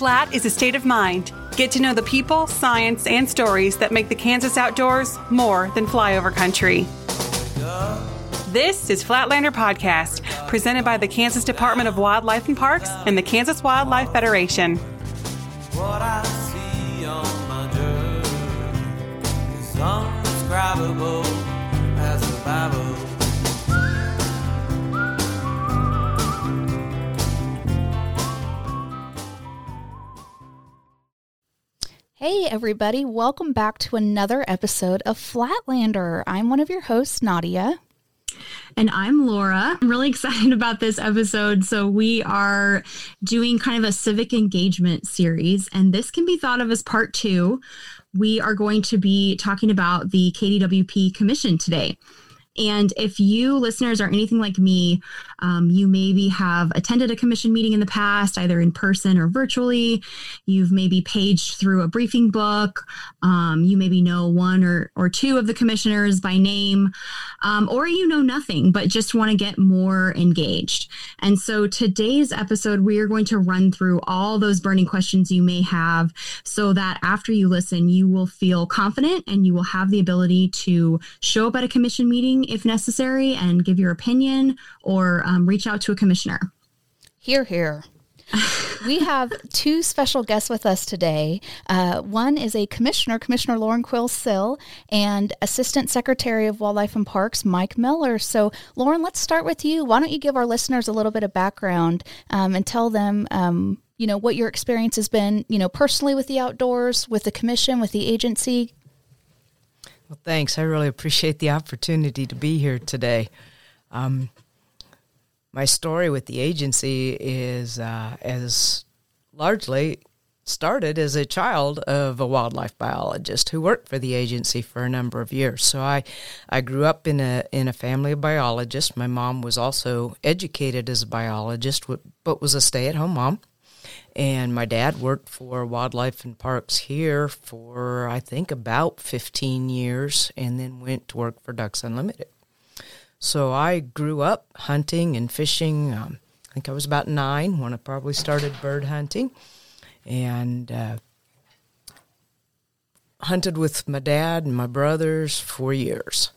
Flat is a state of mind. Get to know the people, science, and stories that make the Kansas outdoors more than flyover country. This is Flatlander Podcast, presented by the Kansas Department of Wildlife and Parks and the Kansas Wildlife Federation. Hey, everybody, welcome back to another episode of Flatlander. I'm one of your hosts, Nadia. And I'm Laura. I'm really excited about this episode. So, we are doing kind of a civic engagement series, and this can be thought of as part two. We are going to be talking about the KDWP Commission today. And if you listeners are anything like me, um, you maybe have attended a commission meeting in the past, either in person or virtually. You've maybe paged through a briefing book. Um, you maybe know one or, or two of the commissioners by name, um, or you know nothing, but just want to get more engaged. And so today's episode, we are going to run through all those burning questions you may have so that after you listen, you will feel confident and you will have the ability to show up at a commission meeting if necessary and give your opinion or um, reach out to a commissioner. Here, here. we have two special guests with us today. Uh, one is a commissioner, Commissioner Lauren Queal Sill, and Assistant Secretary of Wildlife and Parks, Mike Miller. So, Lauren, let's start with you. Why don't you give our listeners a little bit of background um, and tell them, um, you know, what your experience has been, you know, personally with the outdoors, with the commission, with the agency? Well, thanks. I really appreciate the opportunity to be here today. Um, my story with the agency is uh, as largely started as a child of a wildlife biologist who worked for the agency for a number of years. So I, I grew up in a in a family of biologists. My mom was also educated as a biologist, but was a stay at home mom. And my dad worked for Wildlife and Parks here for I think about 15 years, and then went to work for Ducks Unlimited. So I grew up hunting and fishing. Um, I think I was about nine when I probably started bird hunting, and uh, hunted with my dad and my brothers for years,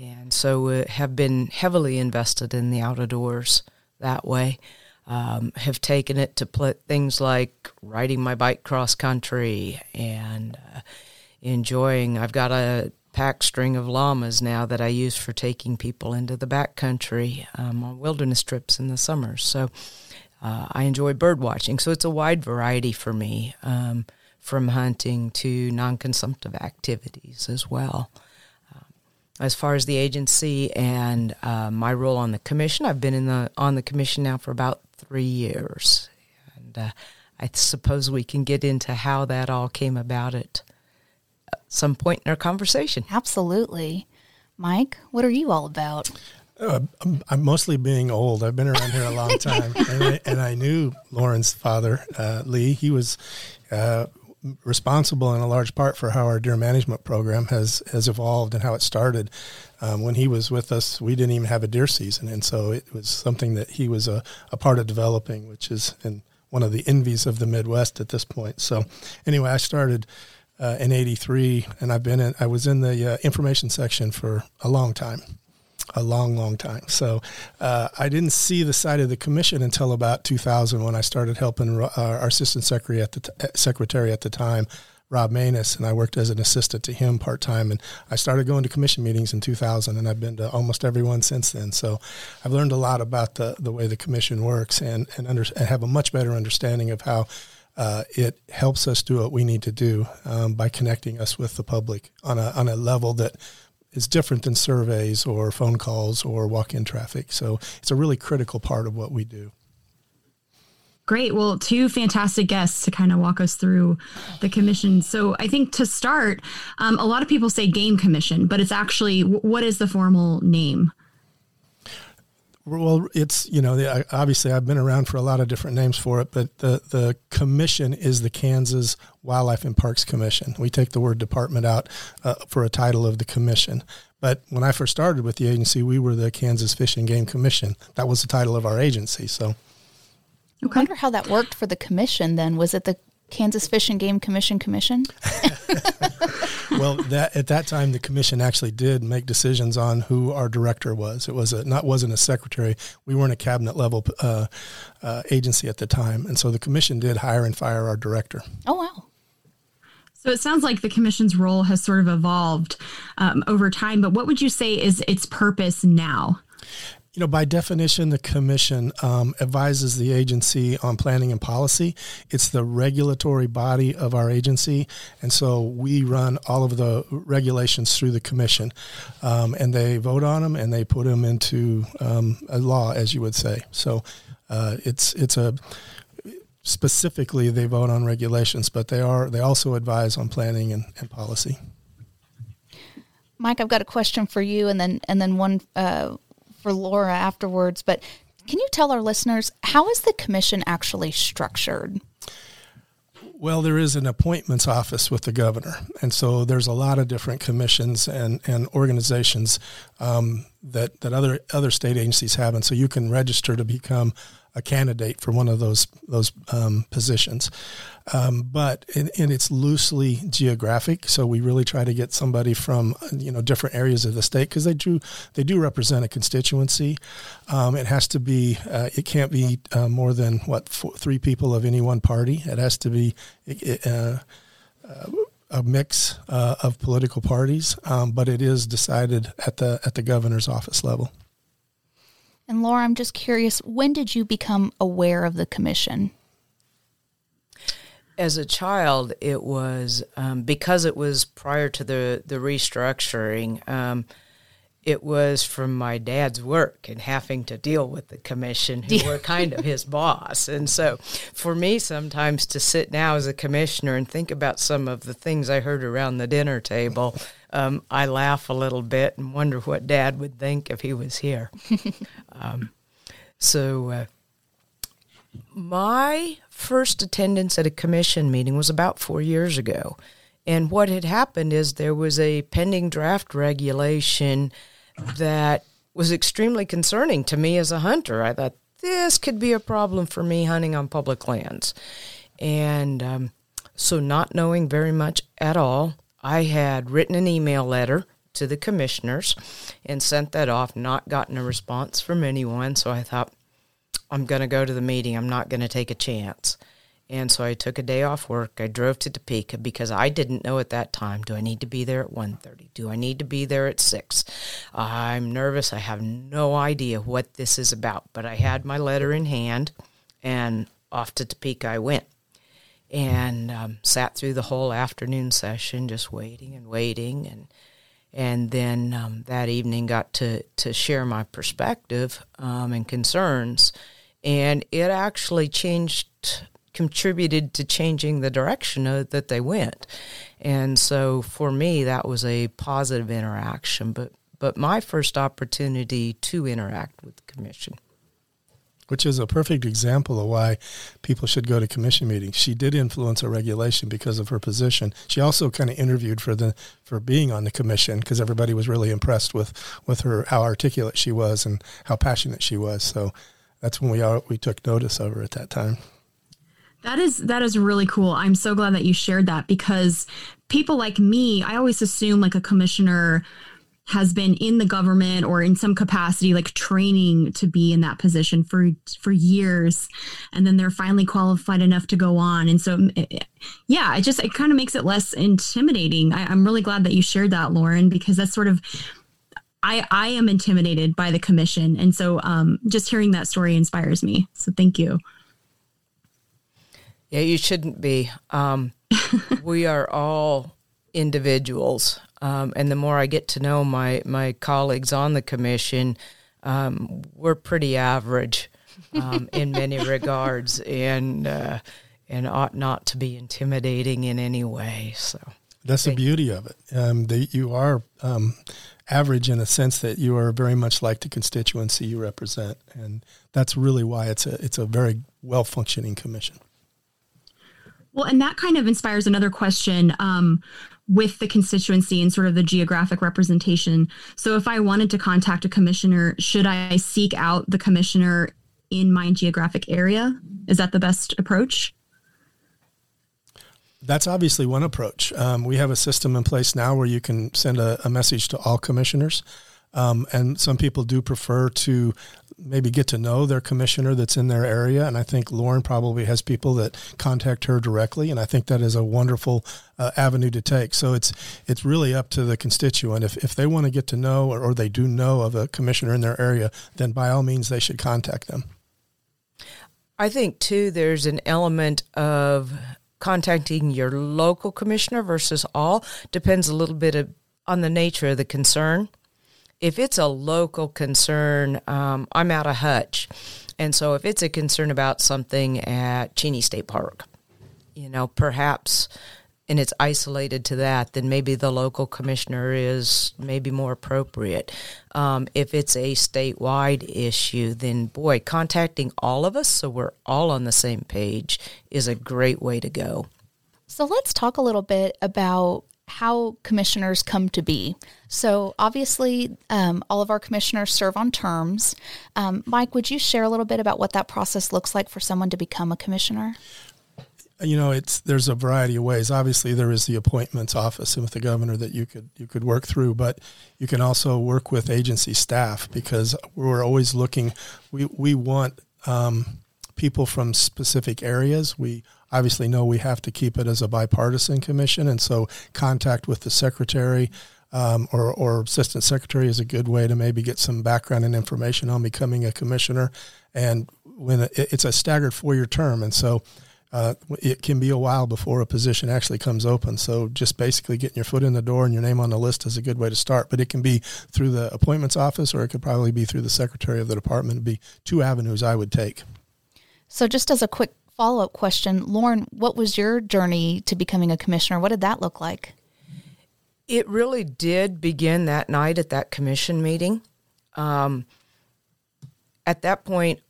and so uh, have been heavily invested in the outdoors that way. Um, have taken it to pl- things like riding my bike cross country and uh, enjoying. I've got a pack string of llamas now that I use for taking people into the backcountry um, on wilderness trips in the summer. So uh, I enjoy bird watching. So it's a wide variety for me, um, from hunting to non consumptive activities as well. Um, as far as the agency and uh, my role on the commission, I've been in the on the commission now for about three years, and uh, I suppose we can get into how that all came about at some point in our conversation. Absolutely. Mike, what are you all about? Uh, I'm, I'm, mostly being old. I've been around here a long time, and, I, and I knew Lauren's father, uh, Lee. He was uh, responsible in a large part for how our deer management program has has evolved and how it started. Um, when he was with us, we didn't even have a deer season, and so it was something that he was a, a part of developing, which is in one of the envies of the Midwest at this point. So, anyway, I started uh, in '83, and I've been in. I was in the uh, information section for a long time, a long, long time. So uh, I didn't see the side of the commission until about 2000 when I started helping uh, our assistant secretary at the t- uh, secretary at the time. Rob Manes, and I worked as an assistant to him part time. And I started going to commission meetings in 2000, and I've been to almost every one since then. So I've learned a lot about the, the way the commission works and, and, under, and have a much better understanding of how uh, it helps us do what we need to do um, by connecting us with the public on a, on a level that is different than surveys or phone calls or walk-in traffic. So it's a really critical part of what we do. Great. Well, two fantastic guests to kind of walk us through the commission. So, I think to start, um, a lot of people say game commission, but it's actually what is the formal name? Well, it's you know obviously I've been around for a lot of different names for it, but the the commission is the Kansas Wildlife and Parks Commission. We take the word department out uh, for a title of the commission. But when I first started with the agency, we were the Kansas Fish and Game Commission. That was the title of our agency. So I wonder how that worked for the commission then. Was it the Kansas Fish and Game Commission Commission? well, that at that time the commission actually did make decisions on who our director was. It was a not wasn't a secretary. We weren't a cabinet level uh, uh, agency at the time, and so the commission did hire and fire our director. Oh wow. So it sounds like the commission's role has sort of evolved um, over time, but what would you say is its purpose now? You know, by definition, the commission um, advises the agency on planning and policy. It's the regulatory body of our agency, and so we run all of the regulations through the commission, um, and they vote on them and they put them into um, a law, as you would say. So uh, it's it's a specifically they vote on regulations, but they are they also advise on planning and, and policy. Mike, I've got a question for you, and then and then one uh, for Laura afterwards. But can you tell our listeners how is the commission actually structured? Well, there is an appointments office with the governor, and so there's a lot of different commissions and, and organizations um, that that other other state agencies have, and so you can register to become a candidate for one of those those um, positions. Um, but and, and it's loosely geographic, so we really try to get somebody from you know different areas of the state because they do they do represent a constituency. Um, it has to be uh, it can't be uh, more than what four, three people of any one party. It has to be. Uh, uh, a mix uh, of political parties, um, but it is decided at the at the governor's office level. And Laura, I'm just curious, when did you become aware of the commission? As a child, it was um, because it was prior to the the restructuring. Um, it was from my dad's work and having to deal with the commission, who were kind of his boss. And so, for me, sometimes to sit now as a commissioner and think about some of the things I heard around the dinner table um, I laugh a little bit and wonder what Dad would think if he was here. um, so, uh, my first attendance at a commission meeting was about four years ago. And what had happened is there was a pending draft regulation that was extremely concerning to me as a hunter. I thought this could be a problem for me hunting on public lands. And um, so, not knowing very much at all, I had written an email letter to the commissioners and sent that off, not gotten a response from anyone. So I thought, I'm going to go to the meeting. I'm not going to take a chance. And so I took a day off work. I drove to Topeka because I didn't know at that time, do I need to be there at 1.30? Do I need to be there at 6? I'm nervous. I have no idea what this is about. But I had my letter in hand and off to Topeka I went and um, sat through the whole afternoon session just waiting and waiting. And and then um, that evening got to to share my perspective um, and concerns. And it actually changed contributed to changing the direction that they went. And so for me that was a positive interaction but but my first opportunity to interact with the commission which is a perfect example of why people should go to commission meetings. She did influence a regulation because of her position. She also kind of interviewed for the for being on the commission because everybody was really impressed with with her how articulate she was and how passionate she was. So that's when we all, we took notice of her at that time. That is that is really cool. I'm so glad that you shared that because people like me, I always assume like a commissioner has been in the government or in some capacity like training to be in that position for for years and then they're finally qualified enough to go on and so yeah it just it kind of makes it less intimidating I, i'm really glad that you shared that lauren because that's sort of I, I am intimidated by the commission. And so um, just hearing that story inspires me. So thank you. Yeah, you shouldn't be. Um, we are all individuals. Um, and the more I get to know my, my colleagues on the commission, um, we're pretty average um, in many regards and, uh, and ought not to be intimidating in any way. So that's the beauty of it. Um, you are um, average in a sense that you are very much like the constituency you represent, and that's really why it's a it's a very well functioning commission. Well, and that kind of inspires another question. Um, with the constituency and sort of the geographic representation. So if I wanted to contact a commissioner, should I seek out the commissioner in my geographic area. Is that the best approach? That's obviously one approach. Um, we have a system in place now where you can send a, a message to all commissioners. Um, and some people do prefer to maybe get to know their commissioner that's in their area. And I think Lauren probably has people that contact her directly. And I think that is a wonderful uh, avenue to take. So it's it's really up to the constituent. If, if they want to get to know or, or they do know of a commissioner in their area, then by all means they should contact them. I think too there's an element of contacting your local commissioner versus all depends a little bit of, on the nature of the concern if it's a local concern, um, I'm out of Hutch. And so if it's a concern about something at Cheney State Park, you know, perhaps and it's isolated to that, then maybe the local commissioner is maybe more appropriate. Um, if it's a statewide issue, then boy, contacting all of us so we're all on the same page is a great way to go. So let's talk a little bit about how commissioners come to be. So, obviously, um, all of our commissioners serve on terms. Um, Mike, would you share a little bit about what that process looks like for someone to become a commissioner? You know, it's there's a variety of ways. Obviously, there is the appointments office with the governor that you could you could work through, but you can also work with agency staff because we're always looking. We we want um, people from specific areas. We obviously know we have to keep it as a bipartisan commission, and so contact with the secretary um, or, or assistant secretary is a good way to maybe get some background and information on becoming a commissioner. And when it, it's a staggered four-year term, and so uh, it can be a while before a position actually comes open. So just basically getting your foot in the door and your name on the list is a good way to start. But it can be through the appointments office, or it could probably be through the secretary of the department. It'd be two avenues I would take. So just as a quick follow up question, Lauren, what was your journey to becoming a commissioner? What did that look like? It really did begin that night at that commission meeting. Um, at that point,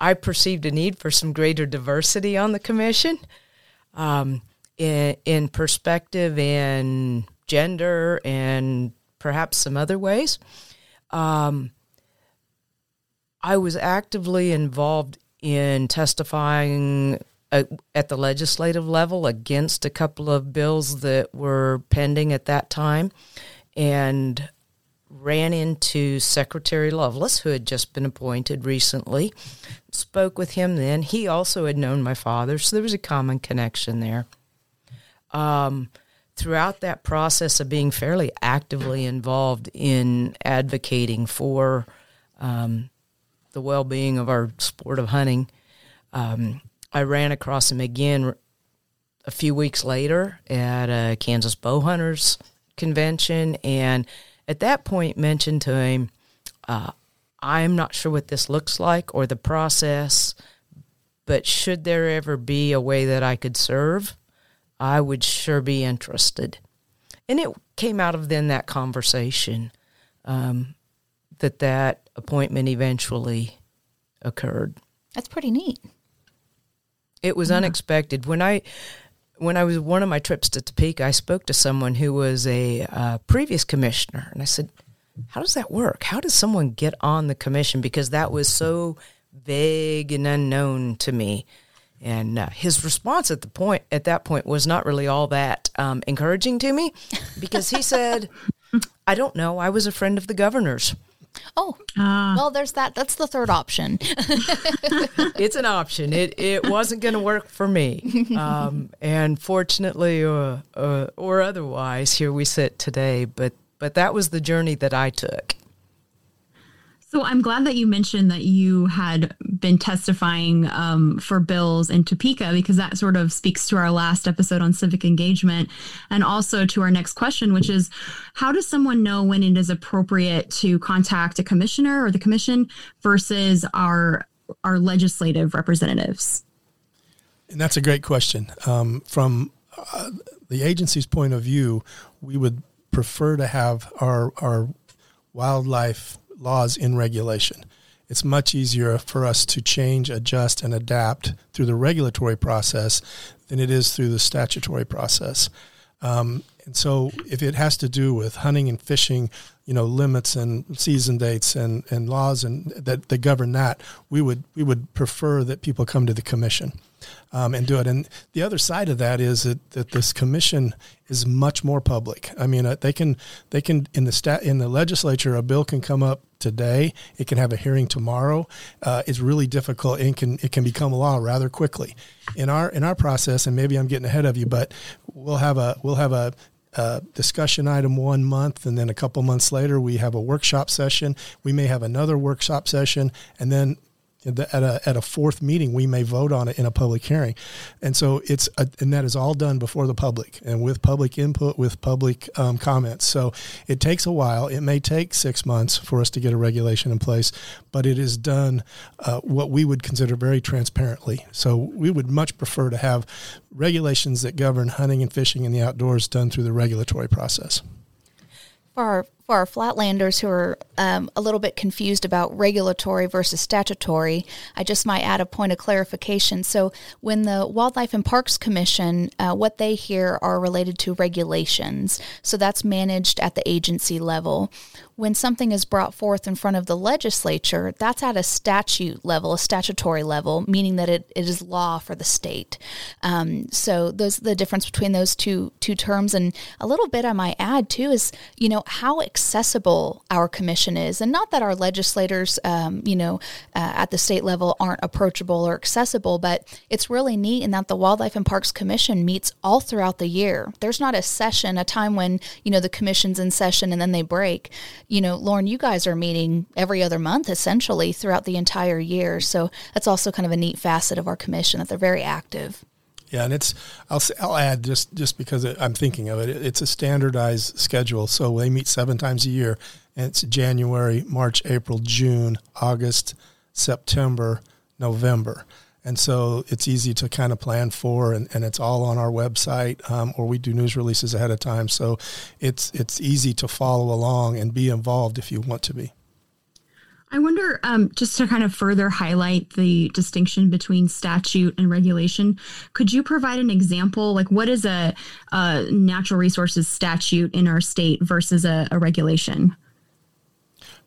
I perceived a need for some greater diversity on the commission um, in, in perspective and gender and perhaps some other ways. Um, I was actively involved in testifying uh, at the legislative level against a couple of bills that were pending at that time and ran into Secretary Loveless, who had just been appointed recently. Spoke with him then. He also had known my father, so there was a common connection there. Um, throughout that process of being fairly actively involved in advocating for um, the well being of our sport of hunting. Um, I ran across him again a few weeks later at a Kansas bow hunters convention, and at that point mentioned to him, uh, "I'm not sure what this looks like or the process, but should there ever be a way that I could serve, I would sure be interested." And it came out of then that conversation um, that that appointment eventually occurred. That's pretty neat. It was yeah. unexpected. When I when I was one of my trips to Topeka, I spoke to someone who was a uh, previous commissioner, and I said, "How does that work? How does someone get on the commission?" Because that was so vague and unknown to me. And uh, his response at the point at that point was not really all that um, encouraging to me, because he said, "I don't know. I was a friend of the governor's." Oh, uh, well, there's that. That's the third option. it's an option. It it wasn't going to work for me, um, and fortunately, uh, uh, or otherwise, here we sit today. But but that was the journey that I took. So I'm glad that you mentioned that you had been testifying um, for bills in Topeka because that sort of speaks to our last episode on civic engagement and also to our next question, which is how does someone know when it is appropriate to contact a commissioner or the commission versus our our legislative representatives? And that's a great question. Um, from uh, the agency's point of view, we would prefer to have our our wildlife laws in regulation. It's much easier for us to change, adjust, and adapt through the regulatory process than it is through the statutory process. Um, and so, if it has to do with hunting and fishing, you know limits and season dates and, and laws and that, that govern that, we would we would prefer that people come to the commission um, and do it. And the other side of that is that, that this commission is much more public. I mean, uh, they can they can in the stat in the legislature a bill can come up today. It can have a hearing tomorrow. Uh, it's really difficult and can it can become law rather quickly. In our in our process, and maybe I'm getting ahead of you, but we'll have a we'll have a uh, discussion item one month, and then a couple months later, we have a workshop session. We may have another workshop session, and then at a, at a fourth meeting, we may vote on it in a public hearing. And so it's, a, and that is all done before the public and with public input, with public um, comments. So it takes a while. It may take six months for us to get a regulation in place, but it is done uh, what we would consider very transparently. So we would much prefer to have regulations that govern hunting and fishing in the outdoors done through the regulatory process. For our for our flatlanders who are um, a little bit confused about regulatory versus statutory, I just might add a point of clarification. So, when the Wildlife and Parks Commission, uh, what they hear are related to regulations. So, that's managed at the agency level when something is brought forth in front of the legislature, that's at a statute level, a statutory level, meaning that it, it is law for the state. Um, so those the difference between those two two terms, and a little bit I might add too is you know how accessible our commission is, and not that our legislators, um, you know, uh, at the state level aren't approachable or accessible, but it's really neat in that the Wildlife and Parks Commission meets all throughout the year. There's not a session, a time when you know the commission's in session and then they break you know, Lauren, you guys are meeting every other month essentially throughout the entire year. So that's also kind of a neat facet of our commission that they're very active. Yeah, and it's I'll I'll add just just because I'm thinking of it. It's a standardized schedule, so they meet seven times a year, and it's January, March, April, June, August, September, November. And so it's easy to kind of plan for and, and it's all on our website um, or we do news releases ahead of time. So it's it's easy to follow along and be involved if you want to be I wonder, um, just to kind of further highlight the distinction between statute and regulation, could you provide an example? Like, what is a, a natural resources statute in our state versus a, a regulation?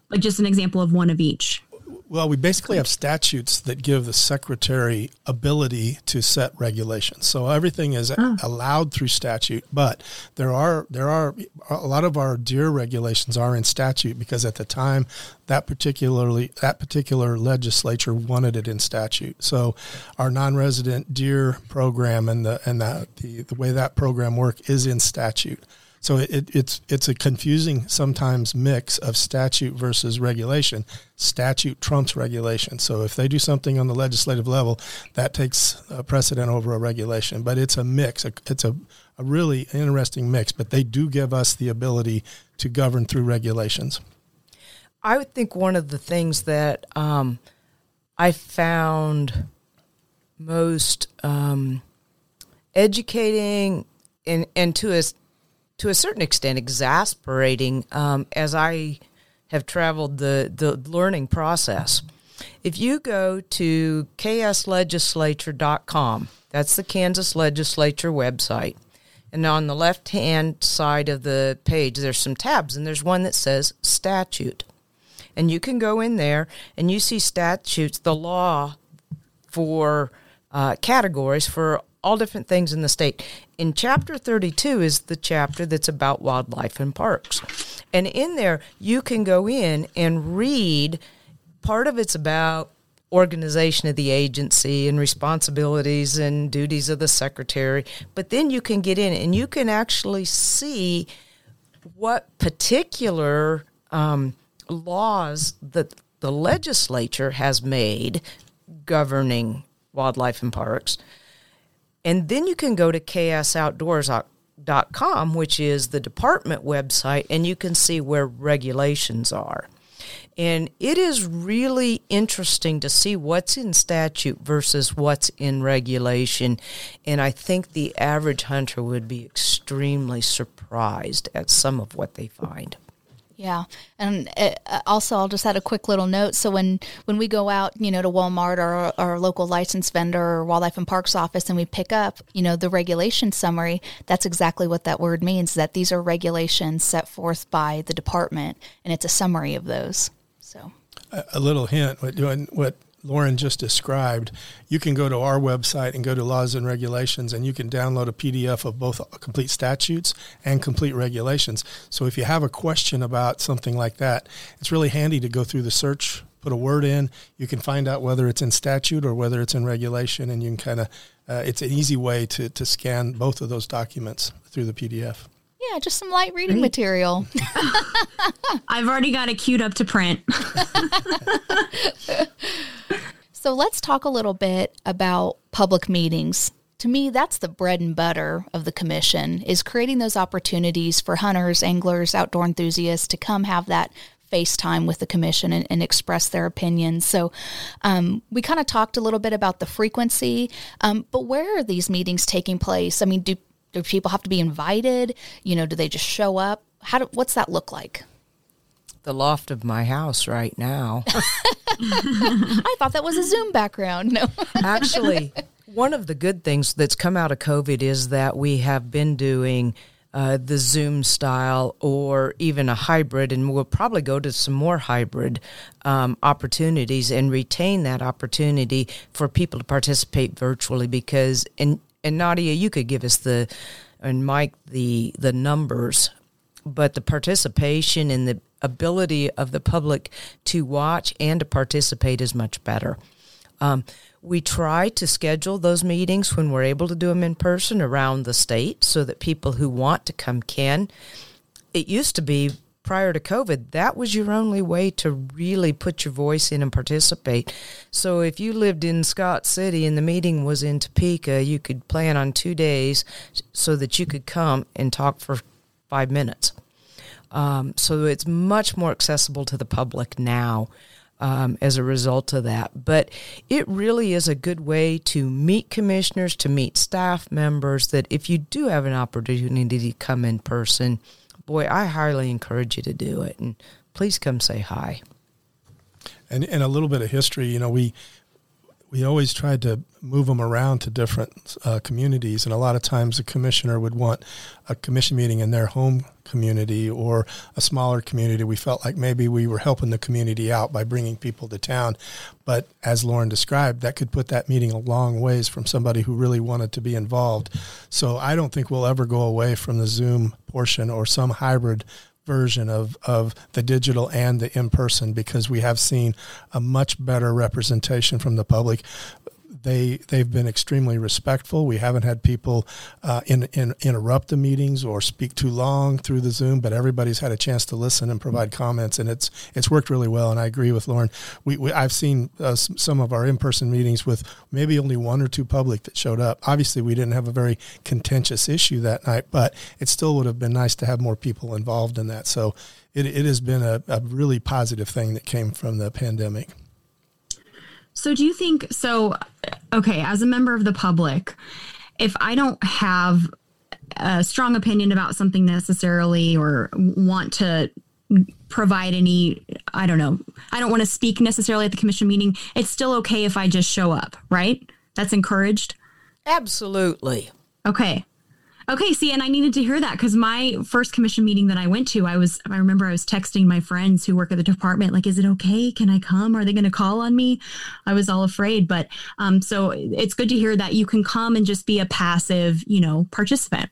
Like, just an example of one of each. Well, we basically have statutes that give the secretary ability to set regulations. So everything is oh. allowed through statute, but there are there are a lot of our deer regulations are in statute because at the time that particularly that particular legislature wanted it in statute. So our non-resident deer program and the and the, the, the way that program work is in statute. So it, it's it's a confusing sometimes mix of statute versus regulation. Statute trumps regulation. So if they do something on the legislative level, that takes precedent over a regulation. But it's a mix. It's a, a really interesting mix. But they do give us the ability to govern through regulations. I would think one of the things that um, I found most um, educating and, and to a to a certain extent exasperating um, as I have traveled the, the learning process. If you go to kslegislature.com, that's the Kansas Legislature website, and on the left hand side of the page, there's some tabs, and there's one that says statute. And you can go in there and you see statutes, the law for uh, categories for all different things in the state. In chapter 32 is the chapter that's about wildlife and parks. And in there, you can go in and read part of it's about organization of the agency and responsibilities and duties of the secretary. But then you can get in and you can actually see what particular um, laws that the legislature has made governing wildlife and parks and then you can go to ksoutdoors.com, which is the department website, and you can see where regulations are. And it is really interesting to see what's in statute versus what's in regulation. And I think the average hunter would be extremely surprised at some of what they find. Yeah, and it, uh, also I'll just add a quick little note. So when when we go out, you know, to Walmart or our local license vendor or Wildlife and Parks office, and we pick up, you know, the regulation summary, that's exactly what that word means. That these are regulations set forth by the department, and it's a summary of those. So a, a little hint: what what Lauren just described, you can go to our website and go to laws and regulations, and you can download a PDF of both complete statutes and complete regulations. So if you have a question about something like that, it's really handy to go through the search, put a word in. You can find out whether it's in statute or whether it's in regulation, and you can kind of, uh, it's an easy way to, to scan both of those documents through the PDF. Yeah, just some light reading material. I've already got it queued up to print. so let's talk a little bit about public meetings. To me, that's the bread and butter of the commission is creating those opportunities for hunters, anglers, outdoor enthusiasts to come have that FaceTime with the commission and, and express their opinions. So um, we kind of talked a little bit about the frequency, um, but where are these meetings taking place? I mean, do do people have to be invited? You know, do they just show up? How do, what's that look like? The loft of my house right now. I thought that was a Zoom background. No. Actually, one of the good things that's come out of COVID is that we have been doing uh, the Zoom style or even a hybrid, and we'll probably go to some more hybrid um, opportunities and retain that opportunity for people to participate virtually because, in and Nadia, you could give us the and Mike the the numbers, but the participation and the ability of the public to watch and to participate is much better. Um, we try to schedule those meetings when we're able to do them in person around the state so that people who want to come can. It used to be prior to COVID, that was your only way to really put your voice in and participate. So if you lived in Scott City and the meeting was in Topeka, you could plan on two days so that you could come and talk for five minutes. Um, so it's much more accessible to the public now. Um, as a result of that. But it really is a good way to meet commissioners, to meet staff members, that if you do have an opportunity to come in person, boy, I highly encourage you to do it. And please come say hi. And, and a little bit of history, you know, we we always tried to move them around to different uh, communities, and a lot of times a commissioner would want a commission meeting in their home community or a smaller community. We felt like maybe we were helping the community out by bringing people to town, but as Lauren described, that could put that meeting a long ways from somebody who really wanted to be involved. So I don't think we'll ever go away from the Zoom portion or some hybrid version of, of the digital and the in person because we have seen a much better representation from the public they they've been extremely respectful. We haven't had people uh, in, in, interrupt the meetings or speak too long through the Zoom, but everybody's had a chance to listen and provide comments, and it's it's worked really well. And I agree with Lauren. We, we I've seen uh, some of our in person meetings with maybe only one or two public that showed up. Obviously, we didn't have a very contentious issue that night, but it still would have been nice to have more people involved in that. So it, it has been a, a really positive thing that came from the pandemic. So do you think so okay, as a member of the public, if I don't have a strong opinion about something necessarily or want to provide any I don't know, I don't want to speak necessarily at the commission meeting, it's still okay if I just show up, right? That's encouraged? Absolutely. Okay. Okay, see, and I needed to hear that because my first commission meeting that I went to, I was, I remember I was texting my friends who work at the department, like, is it okay? Can I come? Are they going to call on me? I was all afraid. But um, so it's good to hear that you can come and just be a passive, you know, participant.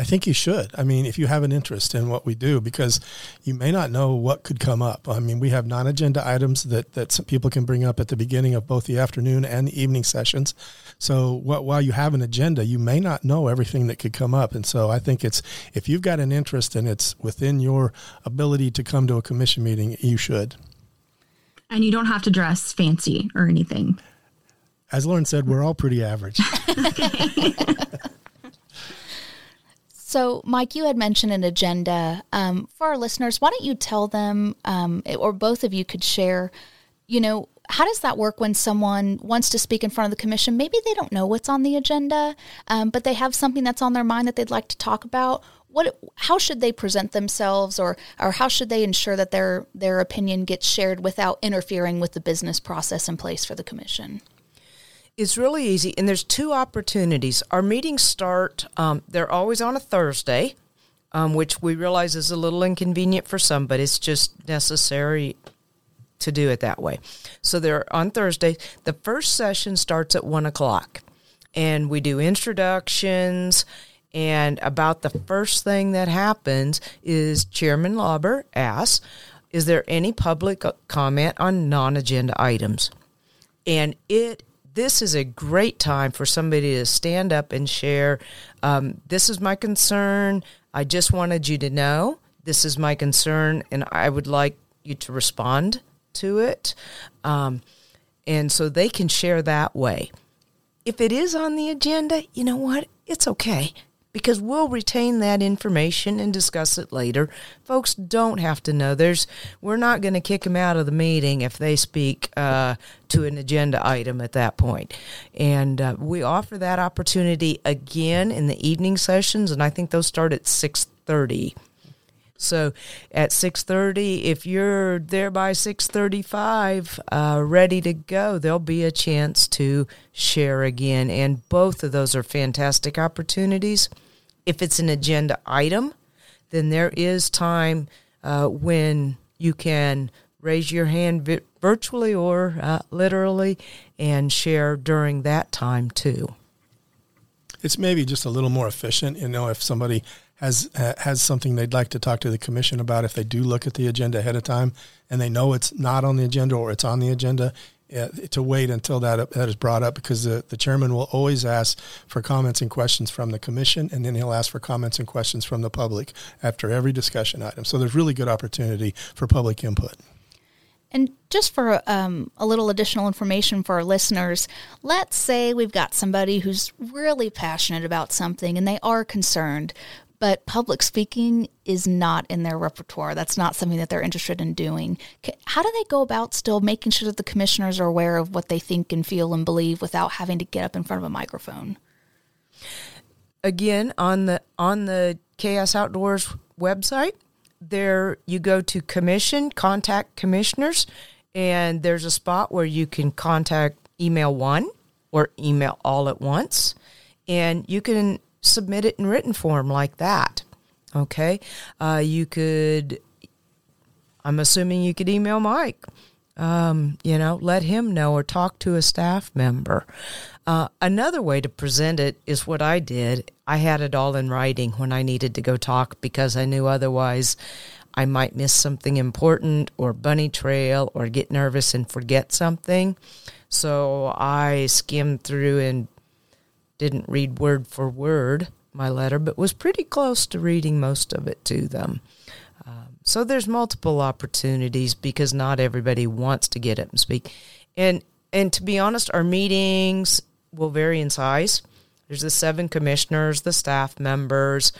I think you should. I mean, if you have an interest in what we do, because you may not know what could come up. I mean, we have non-agenda items that that some people can bring up at the beginning of both the afternoon and the evening sessions. So what, while you have an agenda, you may not know everything that could come up. And so I think it's if you've got an interest and it's within your ability to come to a commission meeting, you should. And you don't have to dress fancy or anything. As Lauren said, we're all pretty average. So, Mike, you had mentioned an agenda. Um, for our listeners, why don't you tell them, um, or both of you could share, you know, how does that work when someone wants to speak in front of the commission? Maybe they don't know what's on the agenda, um, but they have something that's on their mind that they'd like to talk about. what how should they present themselves or or how should they ensure that their their opinion gets shared without interfering with the business process in place for the commission it's really easy and there's two opportunities. Our meetings start um, they're always on a thursday um, which we realize is a little inconvenient for some but it's just necessary to do it that way. So they're on thursday. The first session starts at one o'clock and we do introductions and about the first thing that happens is Chairman Lauber asks, Is there any public comment on non agenda items? And it this is a great time for somebody to stand up and share. Um, this is my concern. I just wanted you to know this is my concern, and I would like you to respond to it. Um, and so they can share that way. If it is on the agenda, you know what? It's okay because we'll retain that information and discuss it later. Folks don't have to know. There's we're not going to kick them out of the meeting if they speak uh, to an agenda item at that point. And uh, we offer that opportunity again in the evening sessions, and I think those start at six thirty. So at 6:30, if you're there by 6:35, uh, ready to go, there'll be a chance to share again. And both of those are fantastic opportunities. If it's an agenda item, then there is time uh, when you can raise your hand vi- virtually or uh, literally and share during that time too. It's maybe just a little more efficient, you know, if somebody has uh, has something they'd like to talk to the commission about if they do look at the agenda ahead of time and they know it's not on the agenda or it's on the agenda uh, to wait until that that is brought up because the, the chairman will always ask for comments and questions from the commission and then he'll ask for comments and questions from the public after every discussion item. So there's really good opportunity for public input. And just for um, a little additional information for our listeners, let's say we've got somebody who's really passionate about something and they are concerned, but public speaking is not in their repertoire. That's not something that they're interested in doing. How do they go about still making sure that the commissioners are aware of what they think and feel and believe without having to get up in front of a microphone? Again, on the on the KS Outdoors website, there you go to commission, contact commissioners, and there's a spot where you can contact email one or email all at once. And you can submit it in written form like that. Okay. Uh, you could, I'm assuming you could email Mike. Um, you know, let him know or talk to a staff member. Uh, another way to present it is what I did. I had it all in writing when I needed to go talk because I knew otherwise I might miss something important or bunny trail or get nervous and forget something. So I skimmed through and didn't read word for word my letter, but was pretty close to reading most of it to them. Um, so there's multiple opportunities because not everybody wants to get up and speak. And and to be honest, our meetings will vary in size. There's the seven commissioners, the staff members.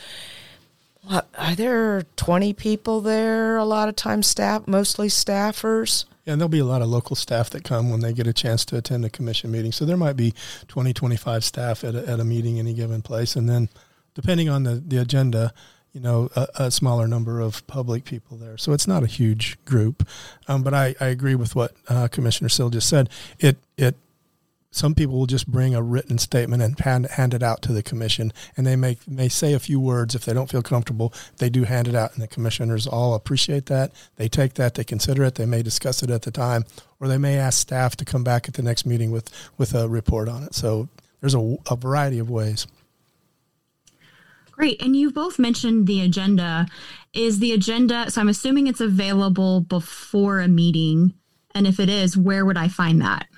Are there 20 people there a lot of times staff, mostly staffers. Yeah, and there'll be a lot of local staff that come when they get a chance to attend a commission meeting. So there might be 20, 25 staff at a, at a meeting any given place. And then depending on the, the agenda, you know, a, a smaller number of public people there. So it's not a huge group. Um, but I, I agree with what uh, Commissioner Sill just said. It, it some people will just bring a written statement and hand, hand it out to the commission and they may, may say a few words if they don't feel comfortable they do hand it out and the commissioners all appreciate that they take that they consider it they may discuss it at the time or they may ask staff to come back at the next meeting with, with a report on it so there's a, a variety of ways Great. And you both mentioned the agenda. Is the agenda, so I'm assuming it's available before a meeting. And if it is, where would I find that?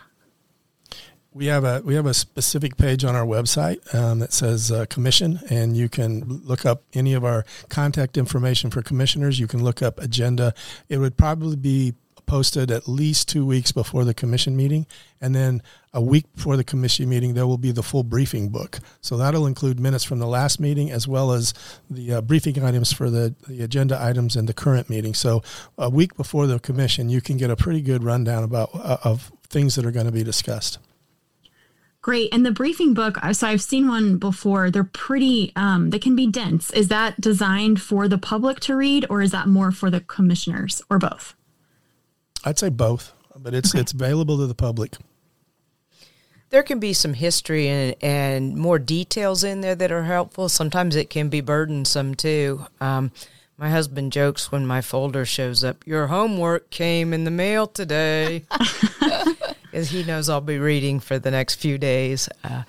We have a we have a specific page on our website um, that says uh, commission, and you can look up any of our contact information for commissioners. You can look up agenda. It would probably be posted at least two weeks before the commission meeting, and then a week before the commission meeting, there will be the full briefing book. So that'll include minutes from the last meeting as well as the uh, briefing items for the, the agenda items in the current meeting. So a week before the commission, you can get a pretty good rundown about uh, of things that are going to be discussed. Great. And the briefing book, so I've seen one before. They're pretty, um, they can be dense. Is that designed for the public to read or is that more for the commissioners or both? I'd say both, but it's okay. it's available to the public. There can be some history and, and more details in there that are helpful. Sometimes it can be burdensome too. Um, my husband jokes when my folder shows up, Your homework came in the mail today. Because he knows I'll be reading for the next few days. Uh,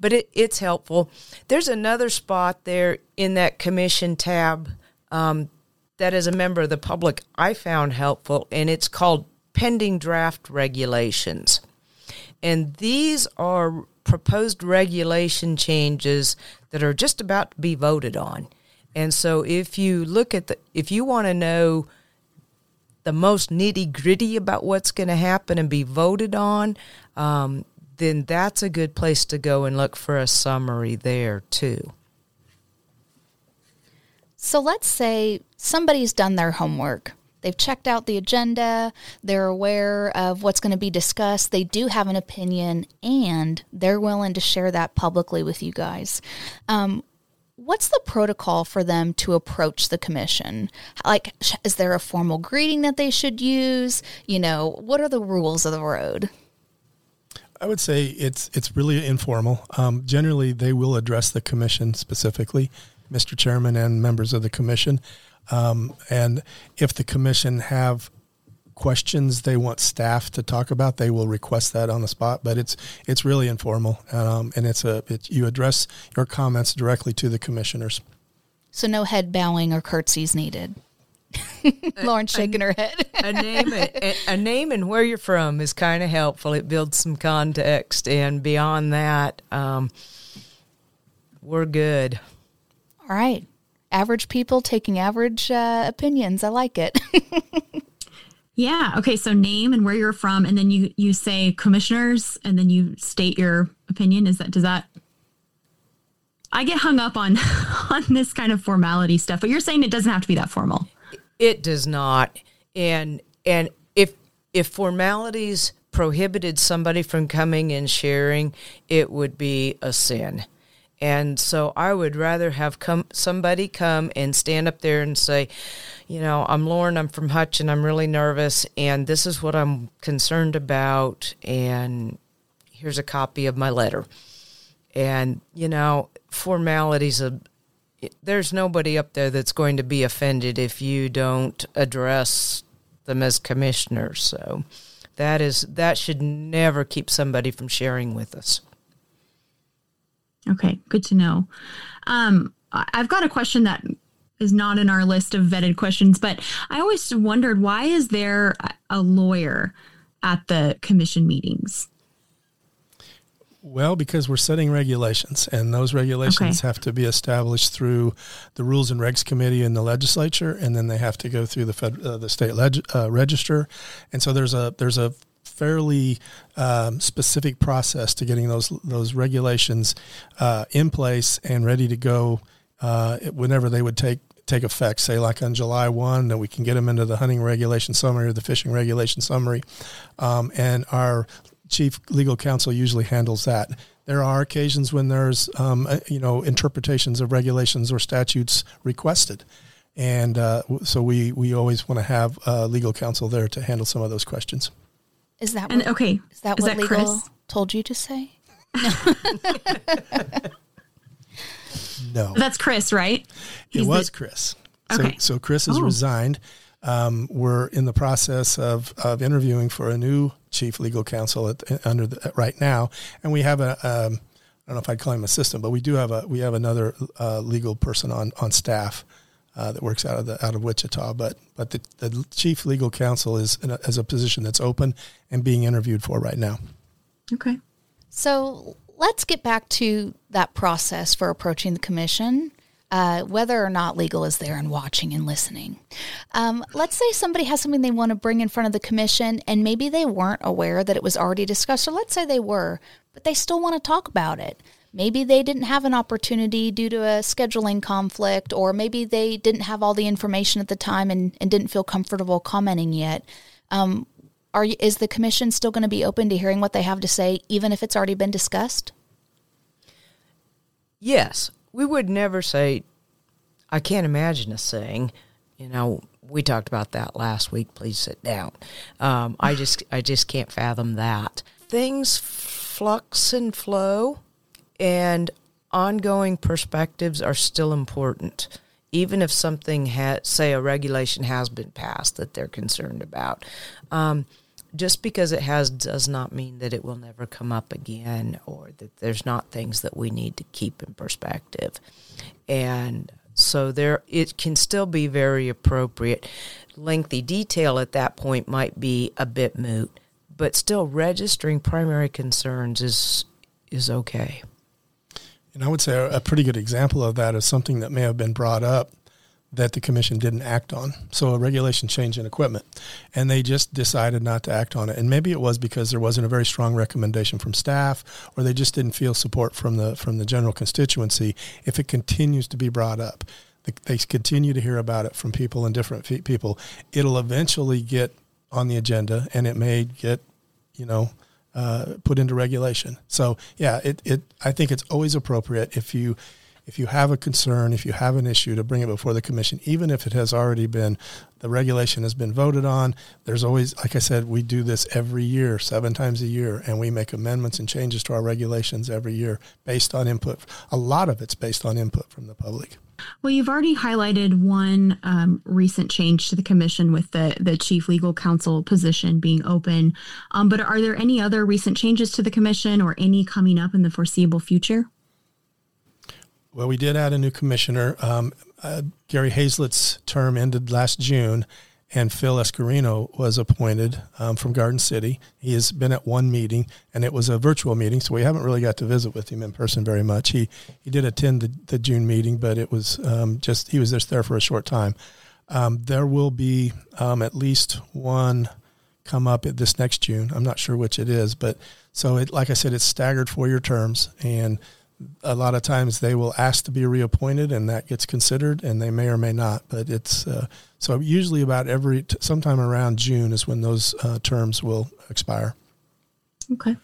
but it, it's helpful. There's another spot there in that commission tab um, that, as a member of the public, I found helpful, and it's called Pending Draft Regulations. And these are proposed regulation changes that are just about to be voted on. And so if you look at the, if you want to know the most nitty gritty about what's going to happen and be voted on, um, then that's a good place to go and look for a summary there too. So let's say somebody's done their homework. They've checked out the agenda, they're aware of what's going to be discussed, they do have an opinion, and they're willing to share that publicly with you guys. Um, what's the protocol for them to approach the commission? Like, is there a formal greeting that they should use? You know, what are the rules of the road? I would say it's it's really informal. Um, generally, they will address the commission specifically, Mr. Chairman and members of the commission. Um, and if the commission have questions they want staff to talk about, they will request that on the spot. But it's it's really informal, um, and it's a it, you address your comments directly to the commissioners. So no head bowing or curtsies needed. Lauren shaking a, her head. a name, a, a, name, and where you're from is kind of helpful. It builds some context, and beyond that, um, we're good. All right, average people taking average uh, opinions. I like it. Yeah. Okay. So name and where you're from, and then you you say commissioners, and then you state your opinion. Is that does that? I get hung up on on this kind of formality stuff, but you're saying it doesn't have to be that formal. It does not, and and if if formalities prohibited somebody from coming and sharing, it would be a sin. And so I would rather have come somebody come and stand up there and say, you know, I'm Lauren, I'm from Hutch, and I'm really nervous, and this is what I'm concerned about, and here's a copy of my letter. And, you know, formalities of there's nobody up there that's going to be offended if you don't address them as commissioners. So that is that should never keep somebody from sharing with us. Okay, good to know. Um, I've got a question that is not in our list of vetted questions, but I always wondered why is there a lawyer at the commission meetings? Well, because we're setting regulations, and those regulations okay. have to be established through the Rules and Regs Committee in the legislature, and then they have to go through the fed, uh, the state leg, uh, register. And so there's a there's a fairly um, specific process to getting those those regulations uh, in place and ready to go uh, whenever they would take take effect. Say like on July one, that we can get them into the hunting regulation summary or the fishing regulation summary, um, and our chief legal counsel usually handles that. There are occasions when there's um, uh, you know interpretations of regulations or statutes requested. And uh, so we, we always want to have uh, legal counsel there to handle some of those questions. Is that and, what, okay? Is that is what that legal Chris? told you to say? No. That's Chris, right? He's it was the, Chris. Okay. So, so Chris has oh. resigned. Um, we're in the process of, of interviewing for a new chief legal counsel at, under the, right now, and we have a um, I don't know if I'd call him assistant, but we do have a we have another uh, legal person on on staff uh, that works out of the out of Wichita. But but the, the chief legal counsel is a, is a position that's open and being interviewed for right now. Okay. So let's get back to that process for approaching the commission. Uh, whether or not legal is there and watching and listening. Um, let's say somebody has something they want to bring in front of the commission and maybe they weren't aware that it was already discussed, or let's say they were, but they still want to talk about it. Maybe they didn't have an opportunity due to a scheduling conflict, or maybe they didn't have all the information at the time and, and didn't feel comfortable commenting yet. Um, are is the commission still going to be open to hearing what they have to say, even if it's already been discussed? Yes, we would never say. I can't imagine us saying, you know, we talked about that last week. Please sit down. Um, I just, I just can't fathom that. Things flux and flow, and ongoing perspectives are still important even if something say, a regulation has been passed that they're concerned about. Um, just because it has does not mean that it will never come up again or that there's not things that we need to keep in perspective. And so there it can still be very appropriate. Lengthy detail at that point might be a bit moot, but still registering primary concerns is is okay. And I would say a, pretty good example of that is something that may have been brought up that the commission didn't act on. So a regulation change in equipment, and they just decided not to act on it. And maybe it was because there wasn't a very strong recommendation from staff, or they just didn't feel support from the from the general constituency. If it continues to be brought up, they continue to hear about it from people and different people. It'll eventually get on the agenda, and it may get, you know, uh, put into regulation. So yeah, it, it I think it's always appropriate if you if you have a concern, if you have an issue, to bring it before the commission, even if it has already been the regulation has been voted on. There's always, like I said, we do this every year, seven times a year, and we make amendments and changes to our regulations every year based on input. A lot of it's based on input from the public. Well, you've already highlighted one um, recent change to the commission with the the chief legal counsel position being open. Um, but are there any other recent changes to the commission or any coming up in the foreseeable future? Well, we did add a new commissioner. Um, uh, Gary Hayzlett's term ended last June, and Phil Escareno was appointed um, from Garden City. He has been at one meeting, and it was a virtual meeting, so we haven't really got to visit with him in person very much. He he did attend the, the June meeting, but it was um, just he was just there for a short time. Um, there will be um, at least one come up at this next June. I'm not sure which it is, but so it like I said, it's staggered four year terms, and a lot of times they will ask to be reappointed and that gets considered and they may or may not but it's uh, so usually about every sometime around june is when those uh, terms will expire. Okay.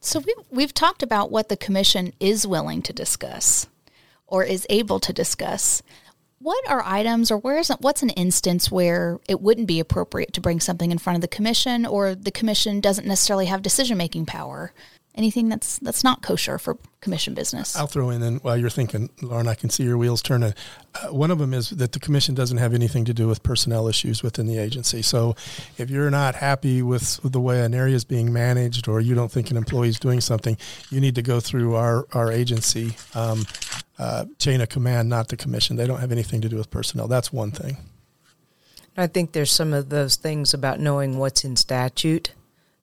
So we, we've talked about what the commission is willing to discuss or is able to discuss. What are items or where is what's an instance where it wouldn't be appropriate to bring something in front of the commission or the commission doesn't necessarily have decision making power anything that's that's not kosher for commission business. I'll throw in then while you're thinking, Lauren, I can see your wheels turning. Uh, one of them is that the commission doesn't have anything to do with personnel issues within the agency. So if you're not happy with, with the way an area is being managed, or you don't think an employee is doing something, you need to go through our our agency um, uh, chain of command, not the commission. They don't have anything to do with personnel. That's one thing. I think there's some of those things about knowing what's in statute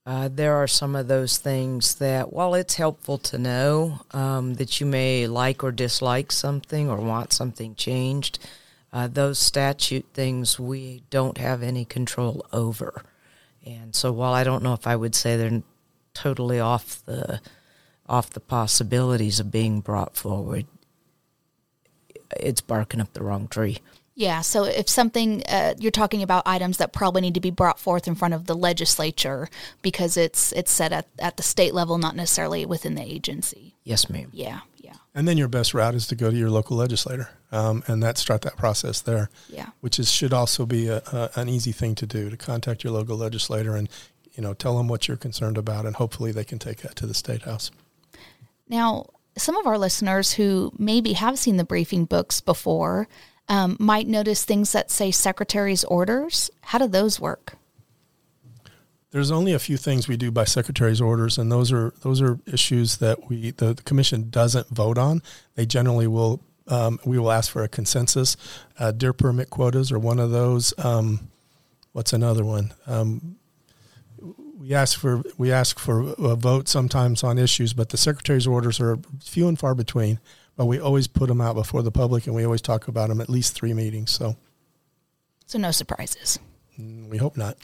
uh, there are some of those things that, while it's helpful to know um, that you may like or dislike something or want something changed, uh, those statute things we don't have any control over. And so, while I don't know if I would say they're totally off the off the possibilities of being brought forward, it's barking up the wrong tree. Yeah, so if something uh, you're talking about items that probably need to be brought forth in front of the legislature because it's it's set at, at the state level, not necessarily within the agency. Yes, ma'am. Yeah, yeah. And then your best route is to go to your local legislator um, and that start that process there. Yeah, which is should also be a, a, an easy thing to do to contact your local legislator and you know tell them what you're concerned about, and hopefully they can take that to the state house. Now, some of our listeners who maybe have seen the briefing books before um, might notice things that say secretary's orders. How do those work? There's only a few things we do by secretary's orders, and those are those are issues that we the, the commission doesn't vote on. They generally will um, we will ask for a consensus. Uh, deer permit quotas are one of those. Um, what's another one? Um, we ask for we ask for a vote sometimes on issues, but the secretary's orders are few and far between but we always put them out before the public, and we always talk about them at least three meetings. So, so no surprises. Mm, we hope not.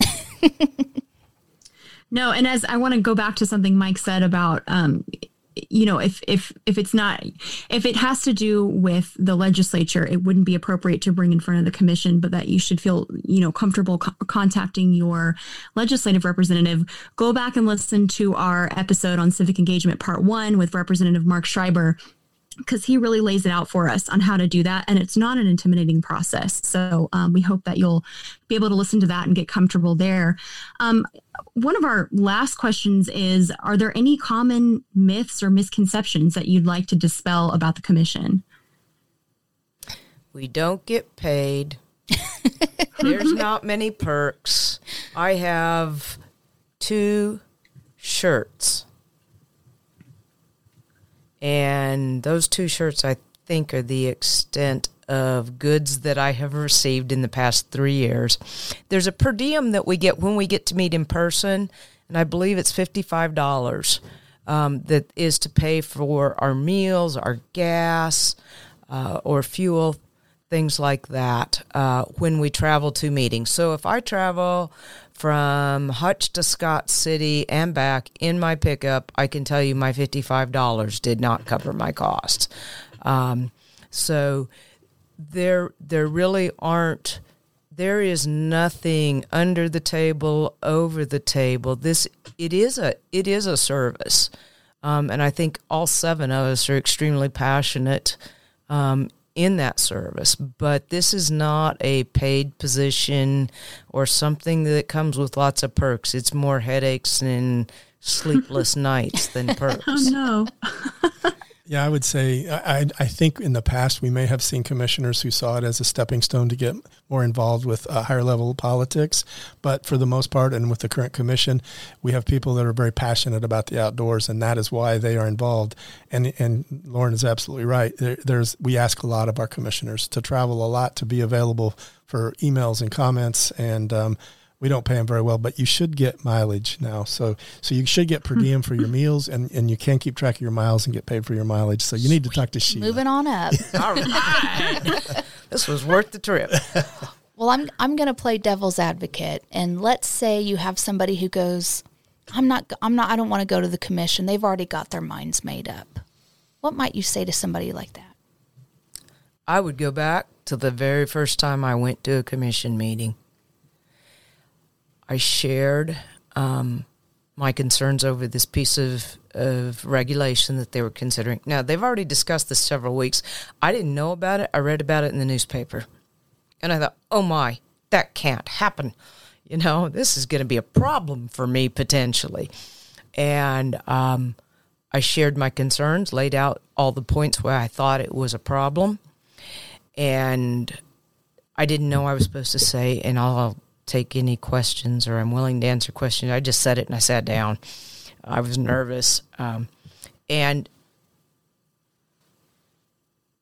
no, and as I want to go back to something Mike said about, um, you know, if if if it's not if it has to do with the legislature, it wouldn't be appropriate to bring in front of the commission, but that you should feel you know comfortable co- contacting your legislative representative. Go back and listen to our episode on civic engagement, part one, with Representative Mark Schreiber because he really lays it out for us on how to do that. And it's not an intimidating process. So um, we hope that you'll be able to listen to that and get comfortable there. Um, one of our last questions is Are there any common myths or misconceptions that you'd like to dispel about the commission? We don't get paid. There's not many perks. I have two shirts and those two shirts, I think, are the extent of goods that I have received in the past three years. There's a per diem that we get when we get to meet in person, and I believe it's $55 um, that is to pay for our meals, our gas, uh, or fuel, things like that uh, when we travel to meetings. So if I travel from Hutch to Scott City and back in my pickup, I can tell you my $55 did not cover my costs. Um, so there, there really aren't, there is nothing under the table, over the table. This, it is a, it is a service. Um, and I think all seven of us are extremely passionate um, in that service. But this is not a paid position or something that comes with lots of perks. It's more headaches and sleepless nights than oh, perks. Oh, no. Yeah, I would say I, I think in the past we may have seen commissioners who saw it as a stepping stone to get more involved with uh, higher level politics. But for the most part, and with the current commission, we have people that are very passionate about the outdoors, and that is why they are involved. And and Lauren is absolutely right. There, there's we ask a lot of our commissioners to travel a lot to be available for emails and comments and. Um, we don't pay them very well, but you should get mileage now. So so you should get per hmm. diem for your meals, and, and you can keep track of your miles and get paid for your mileage. So you need to talk to Sheila. Moving on up. All right. this was worth the trip. Well, I'm I'm going to play devil's advocate, and let's say you have somebody who goes, "I'm not, I'm not, I don't want to go to the commission. They've already got their minds made up." What might you say to somebody like that? I would go back to the very first time I went to a commission meeting. I shared um, my concerns over this piece of, of regulation that they were considering. Now, they've already discussed this several weeks. I didn't know about it. I read about it in the newspaper. And I thought, oh my, that can't happen. You know, this is going to be a problem for me potentially. And um, I shared my concerns, laid out all the points where I thought it was a problem. And I didn't know I was supposed to say, and I'll take any questions or I'm willing to answer questions. I just said it and I sat down. I was nervous. Um, and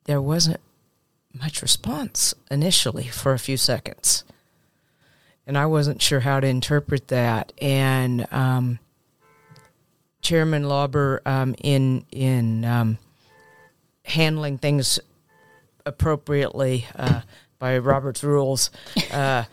there wasn't much response initially for a few seconds. And I wasn't sure how to interpret that. And um, Chairman Lauber, um, in in um, handling things appropriately uh, by Robert's rules, uh,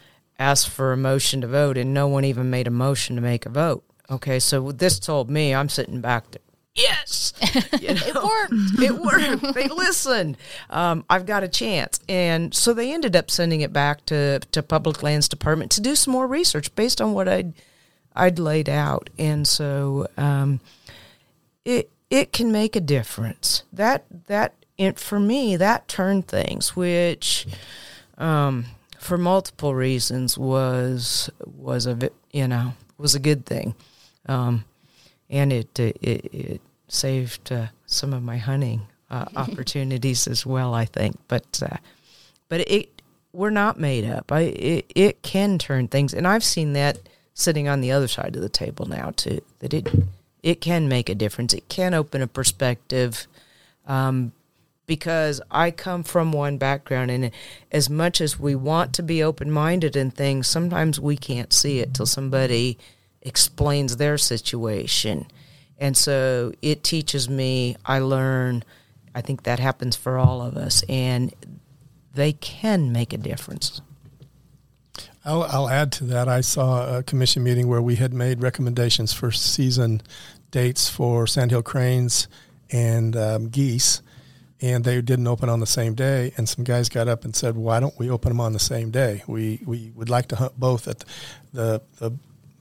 asked for a motion to vote, and no one even made a motion to make a vote. Okay, so this told me I'm sitting back there. Yes, you know, it worked. it worked. They listened. Um, I've got a chance, and so they ended up sending it back to to Public Lands Department to do some more research based on what I'd I'd laid out, and so um, it it can make a difference. That that it, for me that turned things, which. Um, for multiple reasons was was a you know was a good thing, um, and it it, it saved uh, some of my hunting uh, opportunities as well. I think, but uh, but it we're not made up. I it, it can turn things, and I've seen that sitting on the other side of the table now too. That it it can make a difference. It can open a perspective. Um, because I come from one background, and as much as we want to be open minded in things, sometimes we can't see it till somebody explains their situation. And so it teaches me, I learn, I think that happens for all of us, and they can make a difference. I'll, I'll add to that. I saw a commission meeting where we had made recommendations for season dates for Sandhill Cranes and um, geese, and they didn't open on the same day. And some guys got up and said, "Why don't we open them on the same day? We we would like to hunt both." At the the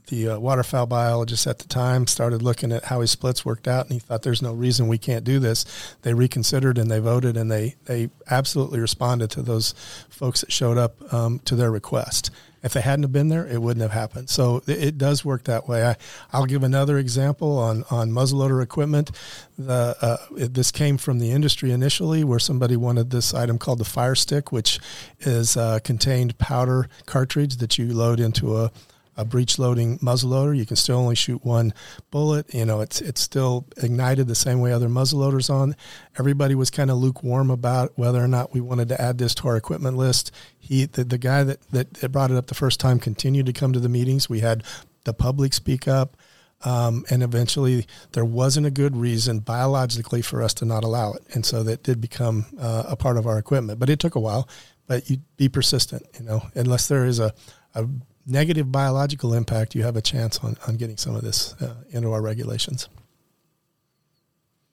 the uh, waterfowl biologist at the time started looking at how his splits worked out, and he thought there's no reason we can't do this. They reconsidered and they voted, and they they absolutely responded to those folks that showed up um, to their request. If they hadn't have been there, it wouldn't have happened. So it, it does work that way. I, I'll give another example on on muzzleloader equipment. The uh, it, this came from the industry initially, where somebody wanted this item called the Fire Stick, which is uh, contained powder cartridge that you load into a a breech loading muzzleloader. You can still only shoot one bullet. You know, it's it's still ignited the same way other muzzleloaders on. Everybody was kind of lukewarm about whether or not we wanted to add this to our equipment list. He, the, the guy that, that brought it up the first time, continued to come to the meetings. We had the public speak up. Um, and eventually, there wasn't a good reason biologically for us to not allow it, and so that did become uh, a part of our equipment. But it took a while. But you be persistent, you know, unless there is a, a negative biological impact, you have a chance on, on getting some of this uh, into our regulations.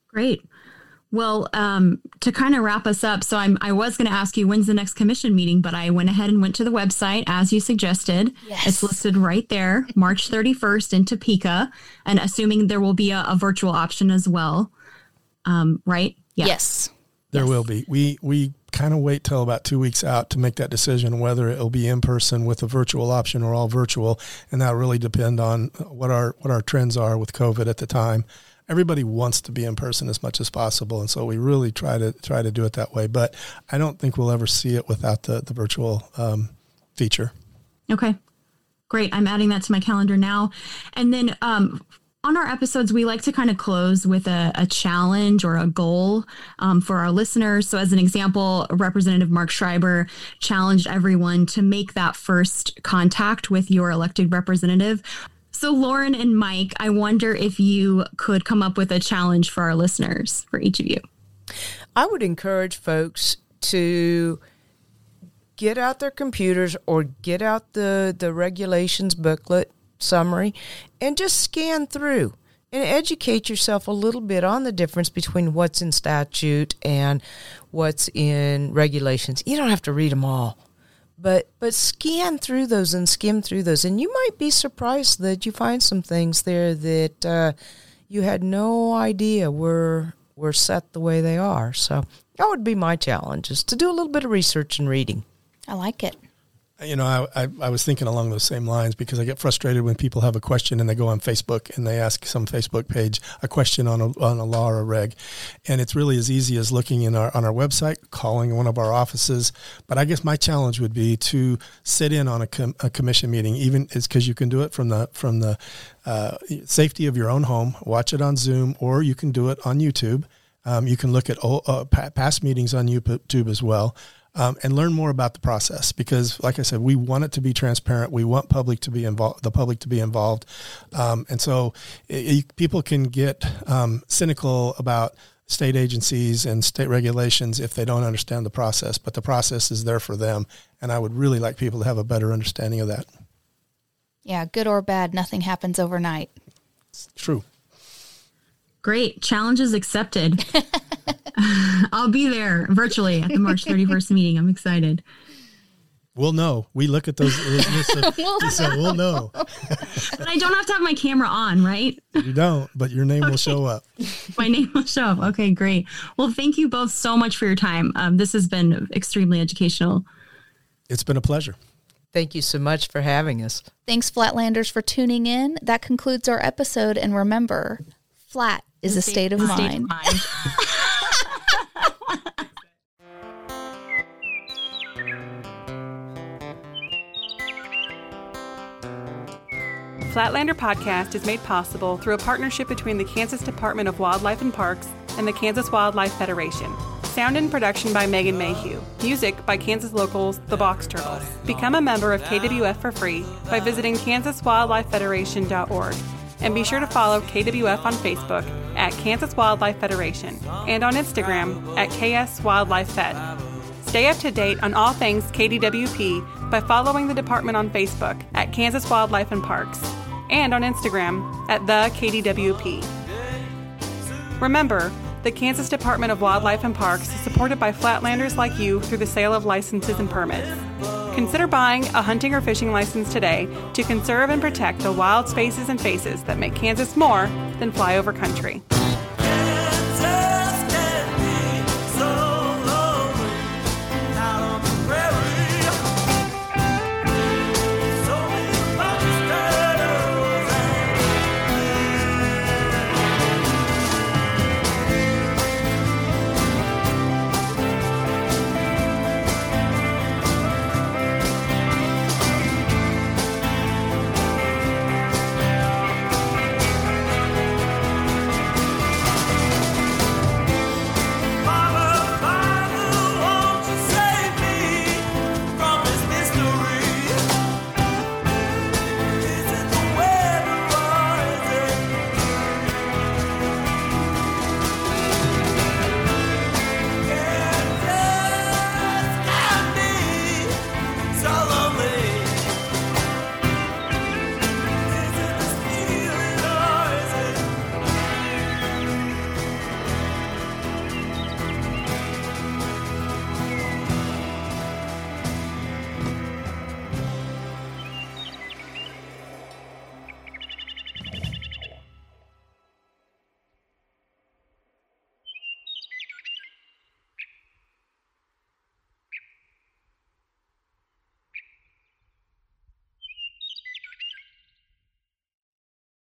Great. Well, um, to kind of wrap us up, so I'm, I was going to ask you when's the next commission meeting, but I went ahead and went to the website as you suggested. Yes. It's listed right there, March 31st in Topeka, and assuming there will be a, a virtual option as well, um, right? Yeah. Yes. There yes. will be. We we kind of wait till about two weeks out to make that decision whether it'll be in person with a virtual option or all virtual, and that really depend on what our what our trends are with COVID at the time. Everybody wants to be in person as much as possible, and so we really try to try to do it that way. But I don't think we'll ever see it without the the virtual um, feature. Okay, great. I'm adding that to my calendar now, and then. Um, on our episodes, we like to kind of close with a, a challenge or a goal um, for our listeners. So, as an example, Representative Mark Schreiber challenged everyone to make that first contact with your elected representative. So, Lauren and Mike, I wonder if you could come up with a challenge for our listeners, for each of you. I would encourage folks to get out their computers or get out the, the regulations booklet summary and just scan through and educate yourself a little bit on the difference between what's in statute and what's in regulations. You don't have to read them all. But but scan through those and skim through those, and you might be surprised that you find some things there that uh, you had no idea were were set the way they are. So that would be my challenge: is to do a little bit of research and reading. I like it you know, I, I, I, was thinking along those same lines because I get frustrated when people have a question and they go on Facebook and they ask some Facebook page a question on a, on a law or a reg. And it's really as easy as looking in our, on our website, calling one of our offices. But I guess my challenge would be to sit in on a, com, a commission meeting, even is because you can do it from the, from the uh, safety of your own home, watch it on Zoom, or you can do it on YouTube. Um, you can look at uh, past meetings on YouTube as well um, and learn more about the process because, like I said, we want it to be transparent. We want public to be involved, the public to be involved, um, and so it, it, people can get um, cynical about state agencies and state regulations if they don't understand the process. But the process is there for them, and I would really like people to have a better understanding of that. Yeah, good or bad, nothing happens overnight. It's true. Great. Challenges accepted. I'll be there virtually at the March 31st meeting. I'm excited. We'll know. We look at those. we'll, so we'll know. but I don't have to have my camera on, right? You don't, but your name okay. will show up. my name will show up. Okay, great. Well, thank you both so much for your time. Um, this has been extremely educational. It's been a pleasure. Thank you so much for having us. Thanks, Flatlanders, for tuning in. That concludes our episode. And remember, flat is a state, of, state mind. Of mind. Flatlander Podcast is made possible through a partnership between the Kansas Department of Wildlife and Parks and the Kansas Wildlife Federation. Sound and production by Megan Mayhew. Music by Kansas locals The Box Turtles. Become a member of KWF for free by visiting kansaswildlifefederation.org. And be sure to follow KWF on Facebook at Kansas Wildlife Federation and on Instagram at KS Wildlife Fed. Stay up to date on all things KDWP by following the department on Facebook at Kansas Wildlife and Parks and on Instagram at the KDWP. Remember, the Kansas Department of Wildlife and Parks is supported by flatlanders like you through the sale of licenses and permits. Consider buying a hunting or fishing license today to conserve and protect the wild spaces and faces that make Kansas more than flyover country.